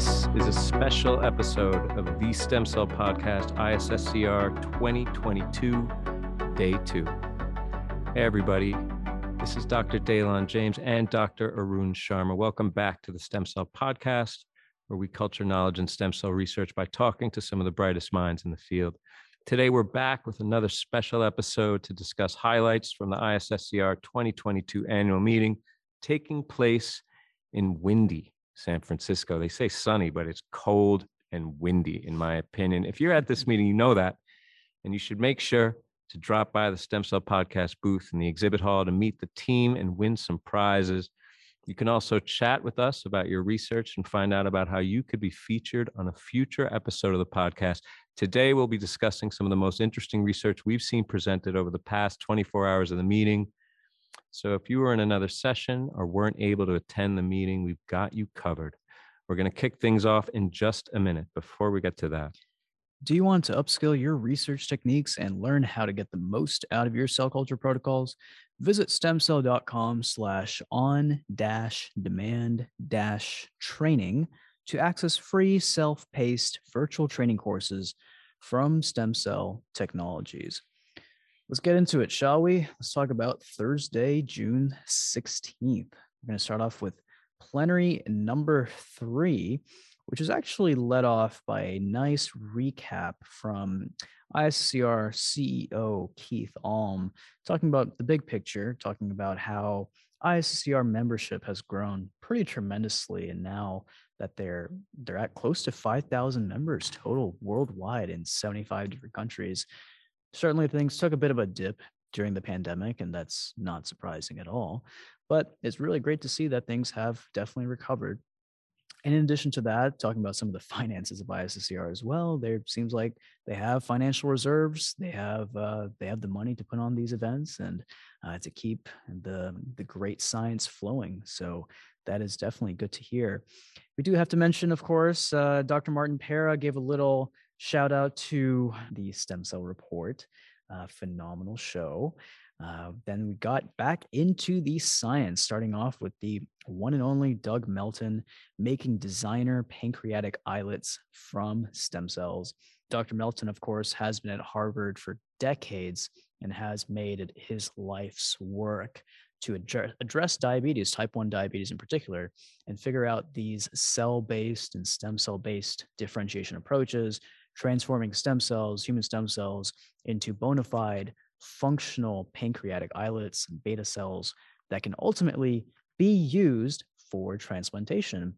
This is a special episode of the Stem Cell Podcast, ISSCR 2022, Day 2. Hey, everybody. This is Dr. Daylon James and Dr. Arun Sharma. Welcome back to the Stem Cell Podcast, where we culture knowledge in stem cell research by talking to some of the brightest minds in the field. Today, we're back with another special episode to discuss highlights from the ISSCR 2022 annual meeting taking place in windy San Francisco. They say sunny, but it's cold and windy, in my opinion. If you're at this meeting, you know that. And you should make sure to drop by the Stem Cell Podcast booth in the exhibit hall to meet the team and win some prizes. You can also chat with us about your research and find out about how you could be featured on a future episode of the podcast. Today, we'll be discussing some of the most interesting research we've seen presented over the past 24 hours of the meeting. So if you were in another session or weren't able to attend the meeting, we've got you covered. We're going to kick things off in just a minute. Before we get to that, do you want to upskill your research techniques and learn how to get the most out of your cell culture protocols? Visit stemcell.com slash on dash demand dash training to access free self-paced virtual training courses from Stem Cell Technologies. Let's get into it, shall we? Let's talk about Thursday, June 16th. We're going to start off with plenary number three, which is actually led off by a nice recap from ISSCR CEO Keith Alm, talking about the big picture, talking about how ISSCR membership has grown pretty tremendously, and now that they're they're at close to 5,000 members total worldwide in 75 different countries certainly things took a bit of a dip during the pandemic, and that's not surprising at all. But it's really great to see that things have definitely recovered. And in addition to that, talking about some of the finances of ISSCR as well, there seems like they have financial reserves. They have uh, they have the money to put on these events and uh, to keep the the great science flowing. So that is definitely good to hear. We do have to mention, of course, uh, Dr. Martin Pera gave a little shout out to the Stem Cell Report. Uh, phenomenal show. Uh, then we got back into the science, starting off with the one and only Doug Melton making designer pancreatic islets from stem cells. Dr. Melton, of course, has been at Harvard for decades and has made it his life's work to address diabetes, type 1 diabetes in particular, and figure out these cell based and stem cell based differentiation approaches transforming stem cells, human stem cells, into bona fide functional pancreatic islets and beta cells that can ultimately be used for transplantation.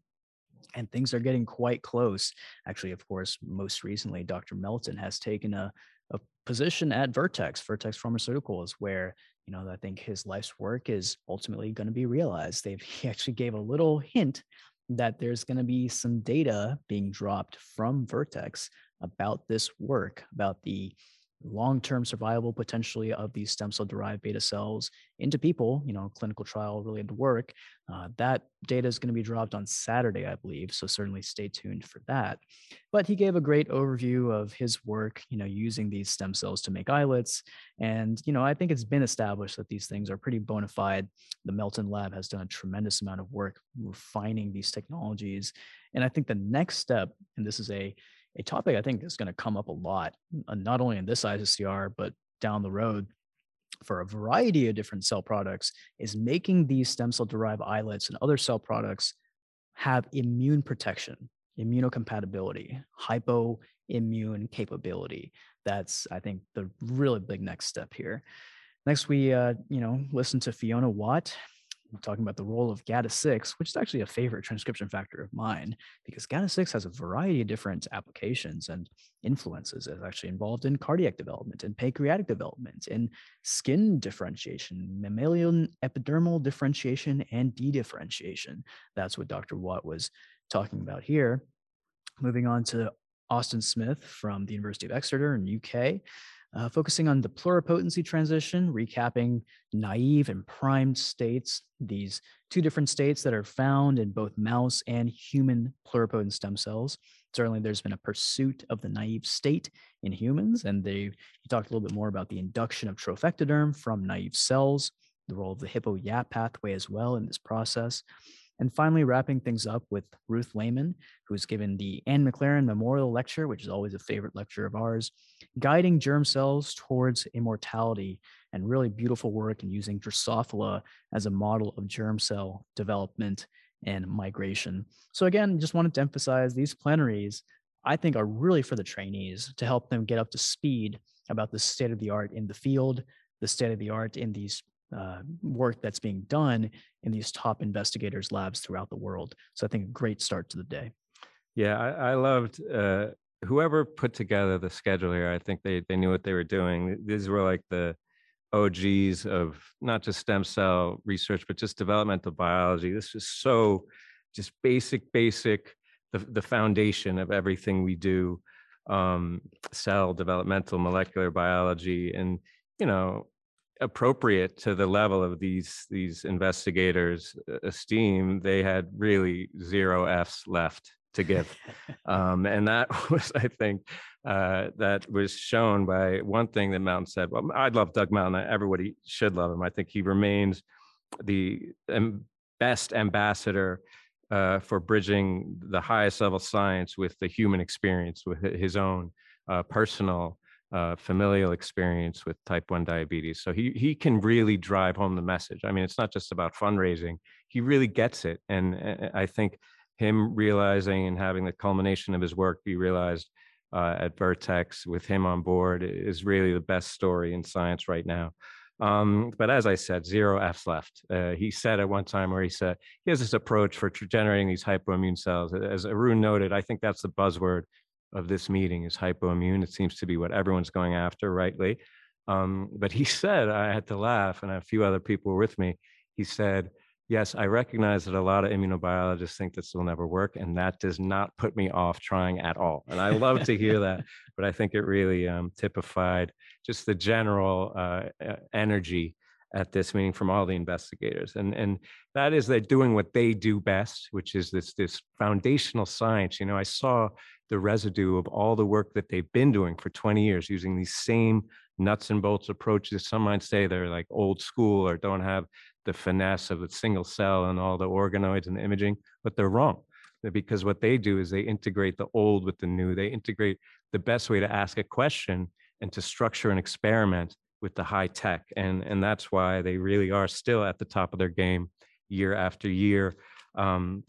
And things are getting quite close. Actually, of course, most recently, Dr. Melton has taken a, a position at Vertex, Vertex Pharmaceuticals, where you know I think his life's work is ultimately going to be realized. They've he actually gave a little hint that there's going to be some data being dropped from Vertex about this work, about the long-term survival potentially of these stem cell derived beta cells into people, you know, clinical trial related work. Uh, that data is going to be dropped on Saturday, I believe. So certainly stay tuned for that. But he gave a great overview of his work, you know, using these stem cells to make islets. And, you know, I think it's been established that these things are pretty bona fide. The Melton Lab has done a tremendous amount of work refining these technologies. And I think the next step, and this is a a topic I think is going to come up a lot, uh, not only in this ISSCR, but down the road for a variety of different cell products, is making these stem cell derived islets and other cell products have immune protection, immunocompatibility, hypoimmune capability. That's, I think, the really big next step here. Next, we, uh, you know, listen to Fiona Watt talking about the role of GATA6, which is actually a favorite transcription factor of mine because GATA6 has a variety of different applications and influences. It's actually involved in cardiac development and pancreatic development, in skin differentiation, mammalian epidermal differentiation, and dedifferentiation. That's what Dr. Watt was talking about here. Moving on to Austin Smith from the University of Exeter in UK uh, focusing on the pluripotency transition, recapping naive and primed states, these two different states that are found in both mouse and human pluripotent stem cells. Certainly, there's been a pursuit of the naive state in humans, and they he talked a little bit more about the induction of trophectoderm from naive cells, the role of the hippo-YAP pathway as well in this process. And finally, wrapping things up with Ruth Lehmann, who's given the Anne McLaren Memorial Lecture, which is always a favorite lecture of ours, guiding germ cells towards immortality and really beautiful work in using Drosophila as a model of germ cell development and migration. So again, just wanted to emphasize these plenaries, I think are really for the trainees to help them get up to speed about the state of the art in the field, the state of the art in these uh, work that's being done in these top investigators labs throughout the world. So I think a great start to the day. Yeah, I, I loved uh, whoever put together the schedule here. I think they they knew what they were doing. These were like the OGs of not just stem cell research, but just developmental biology. This is so just basic, basic, the, the foundation of everything we do, um, cell developmental molecular biology. And, you know, appropriate to the level of these these investigators esteem they had really zero f's left to give. Um, and that was i think uh, that was shown by one thing that Melton said well i love doug Melton. Everybody should love him. I think he remains the best ambassador uh, for bridging the highest level science with the human experience with his own uh, personal uh, familial experience with type 1 diabetes. So he, he can really drive home the message. I mean, it's not just about fundraising, he really gets it. And uh, I think him realizing and having the culmination of his work be realized uh, at Vertex with him on board is really the best story in science right now. Um, but as I said, zero F's left. Uh, he said at one time where he said he has this approach for generating these hypoimmune cells. As Arun noted, I think that's the buzzword of this meeting is hypoimmune. It seems to be what everyone's going after, rightly. Um, but he said, I had to laugh, and a few other people were with me. He said, Yes, I recognize that a lot of immunobiologists think this will never work, and that does not put me off trying at all. And I love to hear that, but I think it really um, typified just the general uh, energy at this meeting from all the investigators and and that is they're doing what they do best which is this this foundational science you know i saw the residue of all the work that they've been doing for 20 years using these same nuts and bolts approaches. Some might say they're like old school or don't have the finesse of a single cell and all the organoids and the imaging, but they're wrong. Because what they do is they integrate the old with the new. They integrate the best way to ask a question and to structure an experiment with the high tech. And, and that's why they really are still at the top of their game year after year. Um,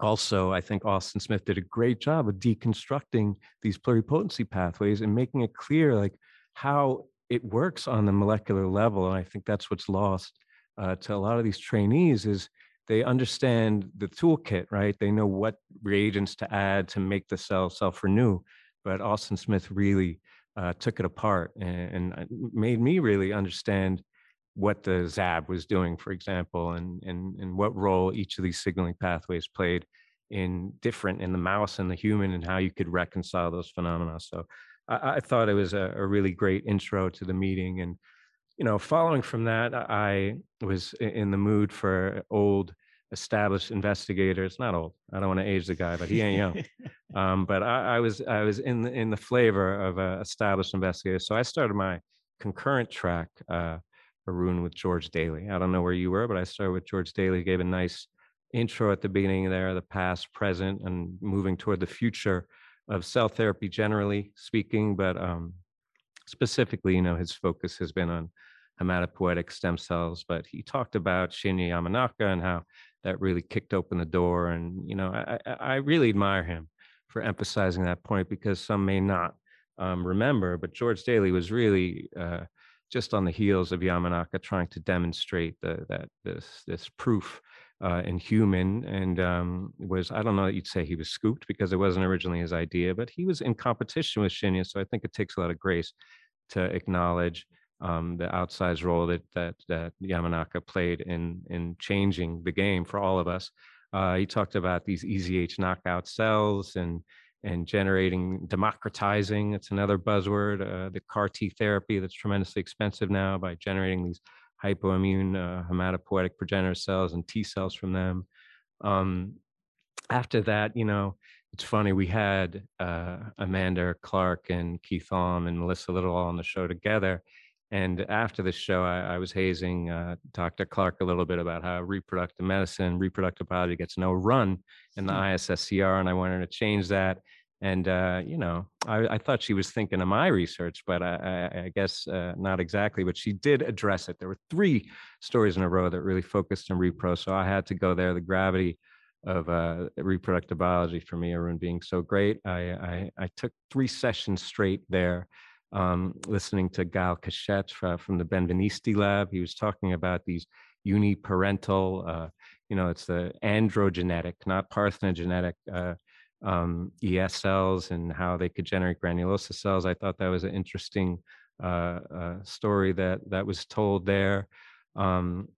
also, I think Austin Smith did a great job of deconstructing these pluripotency pathways and making it clear like how it works on the molecular level. And I think that's what's lost uh, to a lot of these trainees is they understand the toolkit, right? They know what reagents to add to make the cell self-renew. But Austin Smith really uh, took it apart and, and uh, made me really understand what the ZAB was doing, for example, and, and, and what role each of these signaling pathways played in different in the mouse and the human and how you could reconcile those phenomena. So I, I thought it was a, a, really great intro to the meeting. And, you know, following from that, I was in the mood for old established investigators, not old. I don't want to age the guy, but he ain't young. um, but I, I, was I was in the, in the flavor of uh, established investigators. So I started my concurrent track uh, Arun with George Daley. I don't know where you were, but I started with George Daley, he gave a nice intro at the beginning there, the past, present, and moving toward the future of cell therapy generally speaking, but um, specifically, you know, his focus has been on hematopoietic stem cells. But he talked about Shinya Yamanaka and how that really kicked open the door. And, you know, I, I really admire him for emphasizing that point because some may not um, remember, but George Daley was really uh, just on the heels of Yamanaka trying to demonstrate the, that this this proof uh, in human and um, was I don't know that you'd say he was scooped because it wasn't originally his idea, but he was in competition with Shinya, so I think it takes a lot of grace to acknowledge um, the outsized role that that that Yamanaka played in in changing the game for all of us. Uh, he talked about these EZH knockout cells and and generating democratizing it's another buzzword uh, the car t therapy that's tremendously expensive now by generating these hypoimmune uh, hematopoietic progenitor cells and t cells from them. Um, after that you know it's funny we had uh, Amander Clark and keith Alm and melissa little all on the show together And after the show, I, I was hazing uh, Dr. Clark a little bit about how reproductive medicine, reproductive biology gets no run in the ISSCR, and I wanted to change that. And uh, you know, I, I, thought she was thinking of my research, but I, I, I guess uh, not exactly. But she did address it. There were three stories in a row that really focused on repro, so I had to go there. The gravity of uh, reproductive biology for me, Arun being so great. I, I, I took three sessions straight there, um, listening to Gal Keshet from the Benvenisty lab. He was talking about these uniparental, uh, you know, it's the androgenetic, not parthenogenetic uh, um, ES cells and how they could generate granulosa cells. I thought that was an interesting uh, uh, story that that was told there. Um,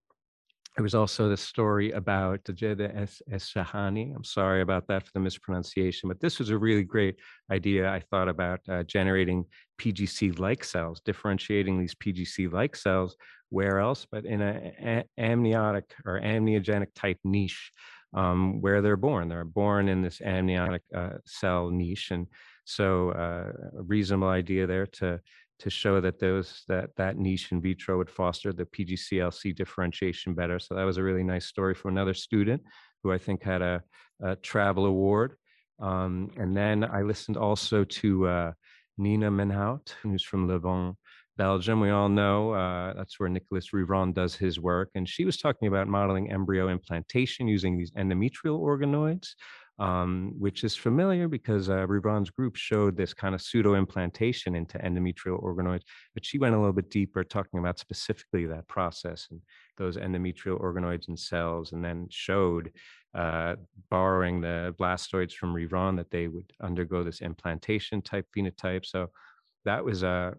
there was also the story about Jeda Shahani. I'm sorry about that for the mispronunciation, but this was a really great idea. I thought about uh, generating PGC-like cells, differentiating these PGC-like cells where else but in an amniotic or amniogenic type niche um, where they're born. They're born in this amniotic uh, cell niche, and so uh, a reasonable idea there to to show that those that that niche in vitro would foster the PGCLC differentiation better. So that was a really nice story from another student who I think had a, a travel award. Um, and then I listened also to uh, Nina Maenhoudt, who's from Leuven, Belgium. We all know uh, that's where Nicolas Rivron does his work. And she was talking about modeling embryo implantation using these endometrial organoids, um, which is familiar because uh, group showed this kind of pseudo implantation into endometrial organoids. But she went a little bit deeper, talking about specifically that process and those endometrial organoids and cells, and then showed, uh, borrowing the blastoids from Rivron, that they would undergo this implantation type phenotype. So that was a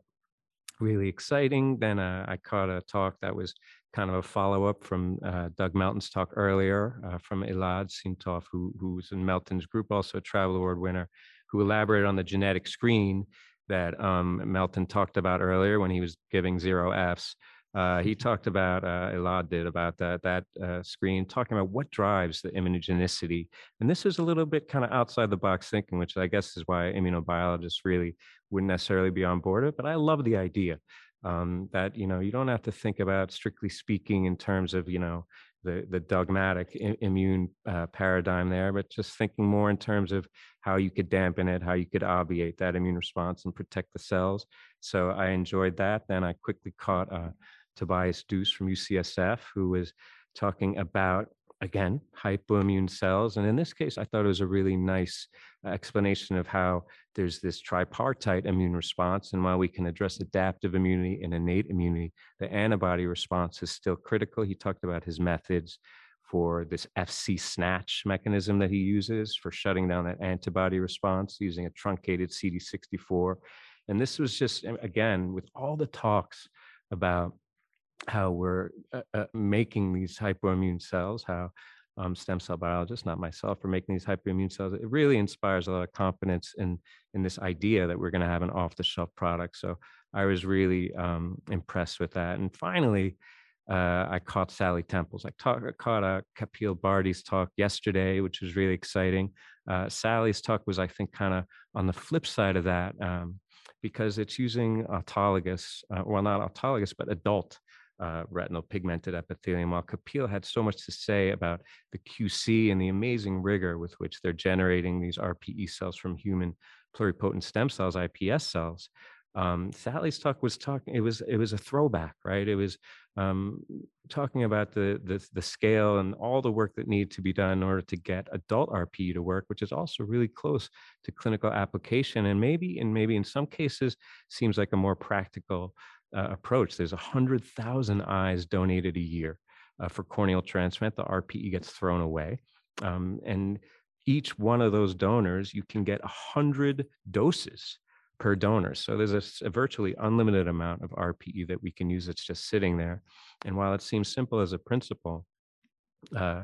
really exciting. Then uh, I caught a talk that was kind of a follow up from uh, Doug Melton's talk earlier uh, from Elad Sintov, who, who's in Melton's group, also a travel award winner, who elaborated on the genetic screen that um, Melton talked about earlier when he was giving zero Fs. Uh, he talked about uh, Elad did about that that uh, screen, talking about what drives the immunogenicity, and this is a little bit kind of outside the box thinking, which I guess is why immunobiologists really wouldn't necessarily be on board with. But I love the idea um, that you know you don't have to think about strictly speaking in terms of you know the the dogmatic I- immune uh, paradigm there, but just thinking more in terms of how you could dampen it, how you could obviate that immune response and protect the cells. So I enjoyed that. Then I quickly caught. Uh, Tobias Deuse from UCSF, who was talking about, again, hypoimmune cells. And in this case, I thought it was a really nice explanation of how there's this tripartite immune response. And while we can address adaptive immunity and innate immunity, the antibody response is still critical. He talked about his methods for this FC snatch mechanism that he uses for shutting down that antibody response using a truncated CD64. And this was just, again, with all the talks about how we're uh, uh, making these hypoimmune cells, how um, stem cell biologists, not myself, are making these hypoimmune cells. It really inspires a lot of confidence in in this idea that we're going to have an off-the-shelf product. So I was really um, impressed with that. And finally, uh, I caught Sally Temple's. I, talk, I caught a Kapil Bharti's talk yesterday, which was really exciting. Uh, Sally's talk was, I think, kind of on the flip side of that um, because it's using autologous, uh, well, not autologous, but adult uh, retinal pigmented epithelium, while Kapil had so much to say about the QC and the amazing rigor with which they're generating these RPE cells from human pluripotent stem cells, IPS cells. Um, Sally's talk was talking. It was it was a throwback, right? It was um, talking about the, the the scale and all the work that needed to be done in order to get adult RPE to work, which is also really close to clinical application, and maybe and maybe in some cases seems like a more practical uh, approach. There's 100,000 eyes donated a year uh, for corneal transplant. The RPE gets thrown away. Um, and each one of those donors, you can get 100 doses per donor. So there's a, a, virtually unlimited amount of RPE that we can use that's just sitting there. And while it seems simple as a principle, uh,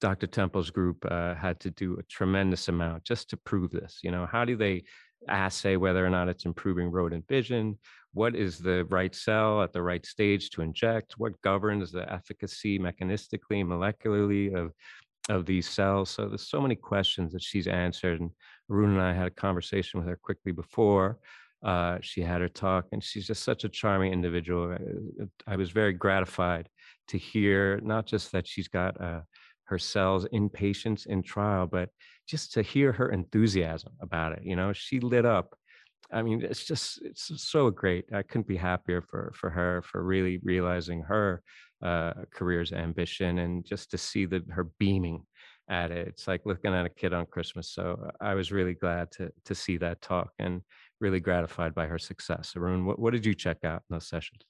Dr. Temple's group uh, had to do a tremendous amount just to prove this. You know, how do they assay whether or not it's improving rodent vision? What is the right cell at the right stage to inject, what governs the efficacy mechanistically, molecularly of, of these cells. So there's so many questions that she's answered. And Arun and I had a conversation with her quickly before. Uh, she had her talk, and she's just such a charming individual. I, I was very gratified to hear not just that she's got uh, her cells in patients in trial, but just to hear her enthusiasm about it. You know, she lit up. I mean, it's just it's so great. I couldn't be happier for for her for really realizing her uh, career's ambition and just to see that her beaming at it. It's like looking at a kid on Christmas. So I was really glad to to see that talk and really gratified by her success. Arun, what, what did you check out in those sessions?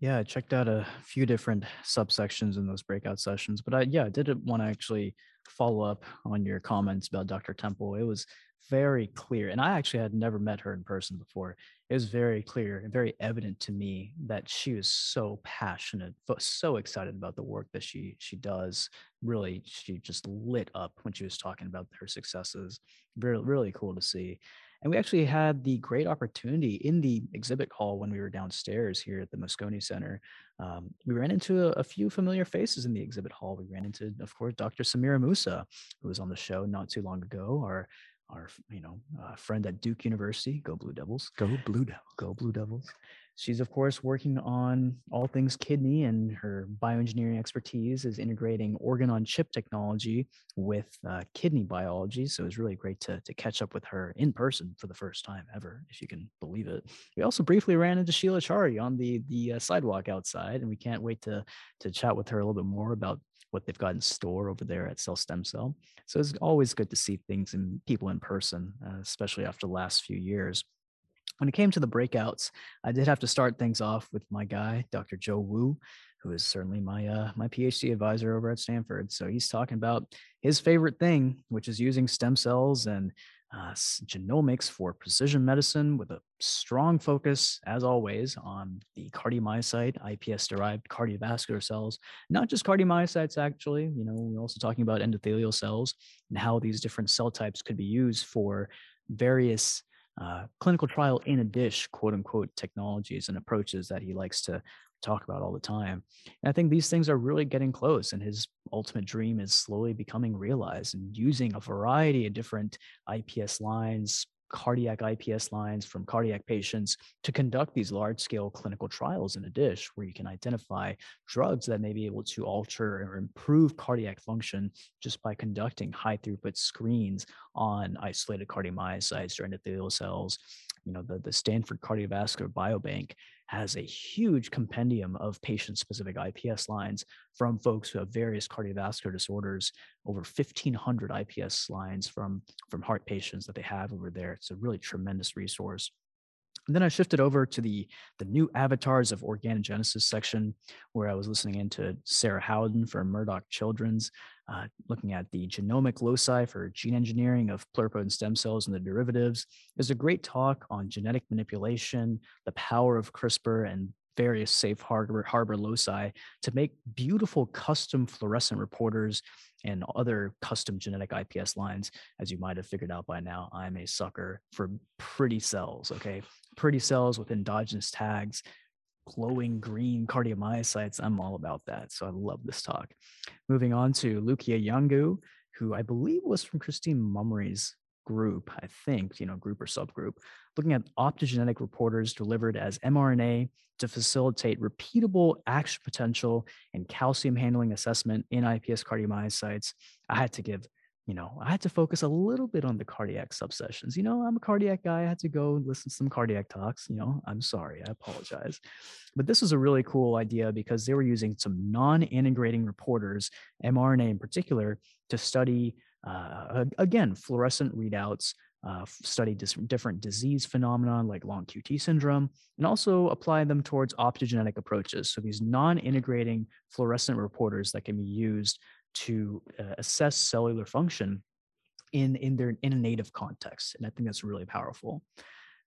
Yeah, I checked out a few different subsections in those breakout sessions, but I yeah, I did want to actually follow up on your comments about Dr. Temple. It was very clear, and I actually had never met her in person before. It was very clear and very evident to me that she was so passionate, so excited about the work that she she does. Really, she just lit up when she was talking about her successes. Really, really cool to see. And we actually had the great opportunity in the exhibit hall when we were downstairs here at the Moscone Center. Um, we ran into a, a, few familiar faces in the exhibit hall. We ran into, of course, Dr. Samira Musah, who was on the show not too long ago, our our you know uh, friend at Duke University. Go Blue Devils! Go Blue Devils! Go Blue Devils! She's, of course, working on all things kidney, and her bioengineering expertise is integrating organ on chip technology with uh, kidney biology. So it's really great to, to catch up with her in person for the first time ever, if you can believe it. We also briefly ran into Sheila Chari on the, the uh, sidewalk outside, and we can't wait to, to chat with her a little bit more about what they've got in store over there at Cell Stem Cell. So it's always good to see things and people in person, uh, especially after the last few years when it came to the breakouts, I did have to start things off with my guy, Dr. Joe Wu, who is certainly my uh, my PhD advisor over at Stanford. So he's talking about his favorite thing, which is using stem cells and uh, genomics for precision medicine with a strong focus, as always, on the cardiomyocyte, iPS-derived cardiovascular cells, not just cardiomyocytes, actually. You know, we're also talking about endothelial cells and how these different cell types could be used for various uh, clinical trial in a dish, quote unquote, technologies and approaches that he likes to talk about all the time. And I think these things are really getting close, and his ultimate dream is slowly becoming realized and using a variety of different IPS lines, cardiac IPS lines from cardiac patients to conduct these large scale clinical trials in a dish where you can identify drugs that may be able to alter or improve cardiac function just by conducting high throughput screens on isolated cardiomyocytes or endothelial cells. You know, the, the Stanford Cardiovascular Biobank has a huge compendium of patient specific IPS lines from folks who have various cardiovascular disorders, over 1,500 IPS lines from, from heart patients that they have over there. It's a really tremendous resource. And then I shifted over to the the new avatars of organogenesis section, where I was listening into Sarah Howden from Murdoch Children's, uh, looking at the genomic loci for gene engineering of pluripotent stem cells and the derivatives. There's a great talk on genetic manipulation, the power of CRISPR, and various safe harbor, harbor loci to make beautiful custom fluorescent reporters and other custom genetic IPS lines. As you might have figured out by now, I'm a sucker for pretty cells, okay? Pretty cells with endogenous tags, glowing green cardiomyocytes. I'm all about that. So I love this talk. Moving on to Loukia Yiangou, who I believe was from Christine Mummery's group, I think, you know, group or subgroup, looking at optogenetic reporters delivered as mRNA to facilitate repeatable action potential and calcium handling assessment in IPS cardiomyocytes. I had to give, you know, I had to focus a little bit on the cardiac subsessions. You know, I'm a cardiac guy. I had to go listen to some cardiac talks. You know, I'm sorry. I apologize. But this was a really cool idea because they were using some non integrating reporters, mRNA in particular, to study uh, again, fluorescent readouts uh, study dis- different disease phenomena like long QT syndrome, and also apply them towards optogenetic approaches. So these non-integrating fluorescent reporters that can be used to uh, assess cellular function in in their in a native context, and I think that's really powerful.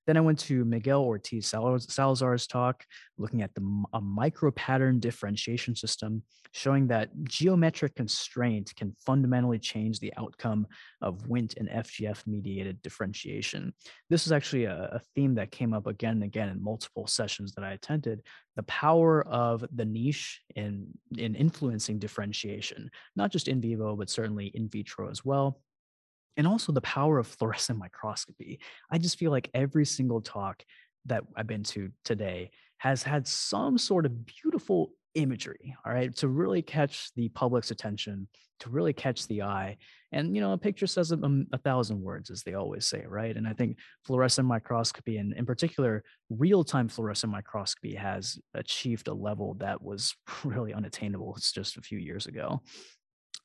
Then I went to Miguel Ortiz Salazar's talk, looking at the a micro pattern differentiation system, showing that geometric constraint can fundamentally change the outcome of Wnt and FGF mediated differentiation. This is actually a, a theme that came up again and again in multiple sessions that I attended. The power of the niche in, in influencing differentiation, not just in vivo, but certainly in vitro as well and also the power of fluorescent microscopy. I just feel like every single talk that I've been to today has had some sort of beautiful imagery, all right, to really catch the public's attention, to really catch the eye. And, you know, a picture says a, um, a, thousand words, as they always say, right? And I think fluorescent microscopy, and in particular, real time fluorescent microscopy, has achieved a level that was really unattainable just a few years ago.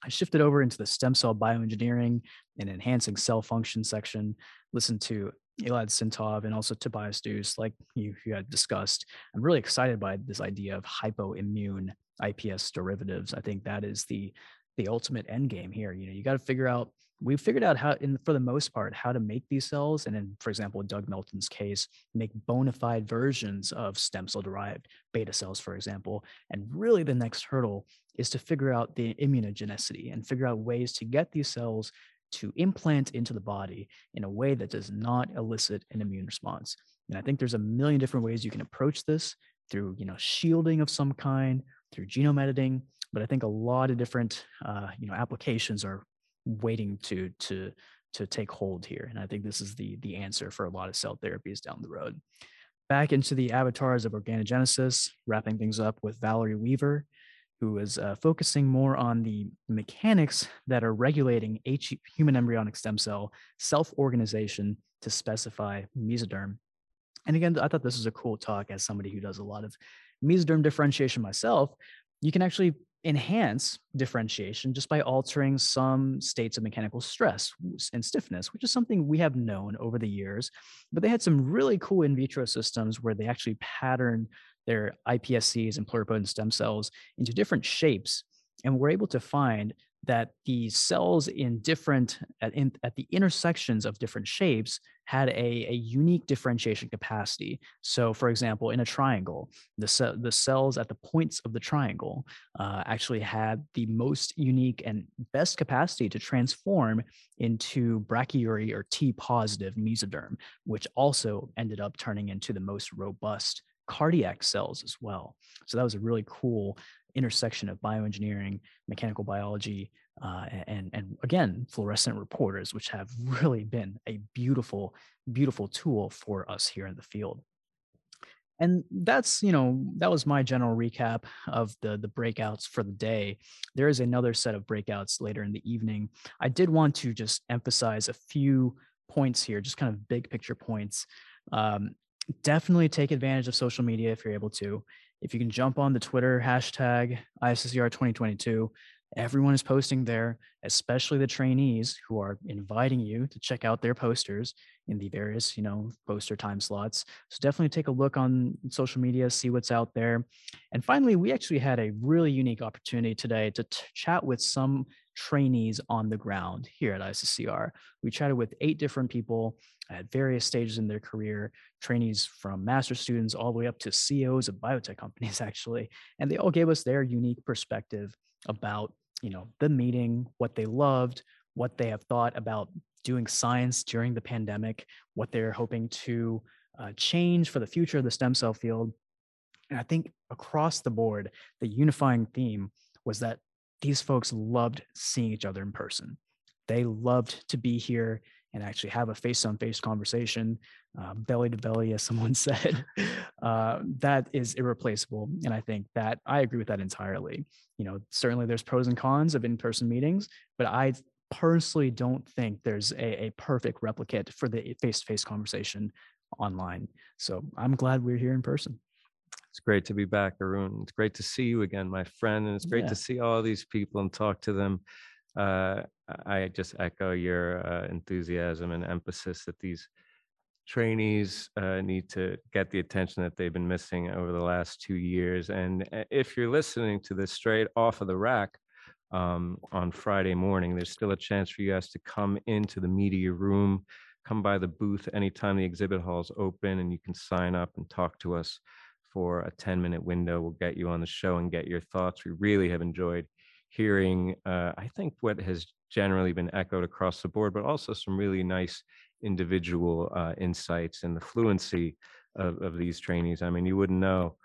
I shifted over into the stem cell bioengineering and enhancing cell function section, listened to Elad Sintov and also Tobias Deuse, like you, you had discussed. I'm really excited by this idea of hypoimmune IPS derivatives. I think that is the the ultimate end game here. You know, you got to figure out. We've figured out how, in for the most part, how to make these cells, and in, for example, Doug Melton's case, make bona fide versions of stem cell derived beta cells, for example. And really, the next hurdle is to figure out the immunogenicity and figure out ways to get these cells to implant into the body in a way that does not elicit an immune response. And I think there's a million different ways you can approach this through, you know, shielding of some kind, through genome editing. But I think a lot of different, uh, you know, applications are waiting to to to take hold here. And I think this is the the answer for a lot of cell therapies down the road. Back into the avatars of organogenesis, wrapping things up with Valerie Weaver who is uh, focusing more on the mechanics that are regulating H- human embryonic stem cell self organization to specify mesoderm. And again, I thought this was a cool talk as somebody who does a lot of mesoderm differentiation myself. You can actually enhance differentiation just by altering some states of mechanical stress and stiffness, which is something we have known over the years. But they had some really cool in vitro systems where they actually pattern their iPSCs and pluripotent stem cells into different shapes. And we're able to find that the cells in different at, in, at the intersections of different shapes had a, a unique differentiation capacity. So, for example, in a triangle, the, ce- the cells at the points of the triangle uh, actually had the most unique and best capacity to transform into brachyury or T positive mesoderm, which also ended up turning into the most robust cardiac cells as well. So that was a really cool intersection of bioengineering, mechanical biology, uh, and and again fluorescent reporters, which have really been a beautiful, beautiful tool for us here in the field. And that's you know that was my general recap of the the breakouts for the day. There is another set of breakouts later in the evening. I did want to just emphasize a few points here, just kind of big picture points. Um, definitely take advantage of social media if you're able to. If you can jump on the Twitter hashtag ISSCR 2022, everyone is posting there, especially the trainees who are inviting you to check out their posters in the various, you know, poster time slots. So definitely take a look on social media, see what's out there. And finally, we actually had a really unique opportunity today to t- chat with some trainees on the ground here at ISSCR. We chatted with eight different people at various stages in their career, trainees from master students all the way up to CEOs of biotech companies, actually. And they all gave us their unique perspective about, you know, the meeting, what they loved, what they have thought about doing science during the pandemic, what they're hoping to uh, change for the future of the stem cell field. And I think across the board, the unifying theme was that these folks loved seeing each other in person. They loved to be here and actually have a face on face conversation, uh, belly to belly, as someone said, uh, that is irreplaceable. And I think that I agree with that entirely. You know, certainly there's pros and cons of in person meetings, but I personally don't think there's a, a perfect replicate for the face to face conversation online. So I'm glad we're here in person. It's great to be back, Arun. It's great to see you again, my friend. And it's great yeah. to see all these people and talk to them uh, I just echo your uh, enthusiasm and emphasis that these trainees uh, need to get the attention that they've been missing over the last two years. And uh, if you're listening to this straight off of the rack um, on Friday morning, there's still a chance for you guys to come into the media room, come by the booth anytime the exhibit hall is open, and you can sign up and talk to us for a 10 minute window. We'll get you on the show and get your thoughts. We really have enjoyed hearing, uh, I think, what has generally been echoed across the board, but also some really nice individual uh, insights and the fluency of, of these trainees. I mean, you wouldn't know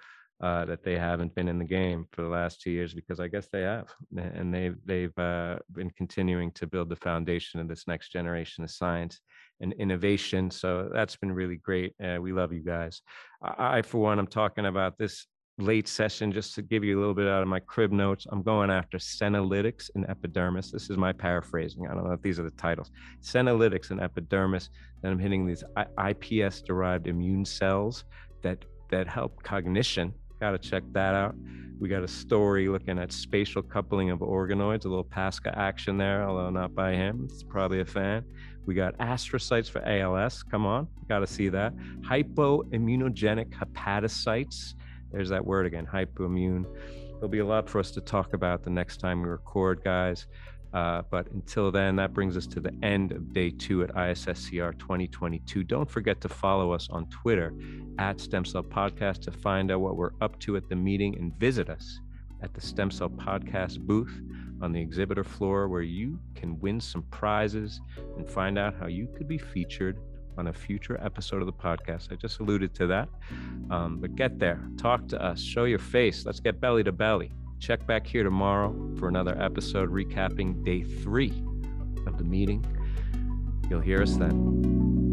uh, that they haven't been in the game for the last two years because I guess they have, and they've they've uh, been continuing to build the foundation of this next generation of science and innovation. So that's been really great. Uh, we love you guys. I, for one, I'm talking about this late session just to give you a little bit out of my crib notes. I'm going after senolytics and epidermis. This is my paraphrasing. I don't know if these are the titles. Senolytics and epidermis. Then I'm hitting these iPS derived immune cells that that help cognition Got to check that out. We got a story looking at spatial coupling of organoids, a little Pasca action there, although not by him. It's probably a fan. We got astrocytes for ALS. Come on, got to see that. Hypoimmunogenic hepatocytes. There's that word again, hypoimmune. There'll be a lot for us to talk about the next time we record, guys. Uh, but until then, that brings us to the end of day two at ISSCR 2022. Don't forget to follow us on Twitter at Stem Cell Podcast to find out what we're up to at the meeting and visit us at the Stem Cell Podcast booth on the exhibitor floor where you can win some prizes and find out how you could be featured on a future episode of the podcast. I just alluded to that. Um, but get there, talk to us, show your face. Let's get belly to belly. Check back here tomorrow for another episode recapping day three of the meeting. You'll hear us then.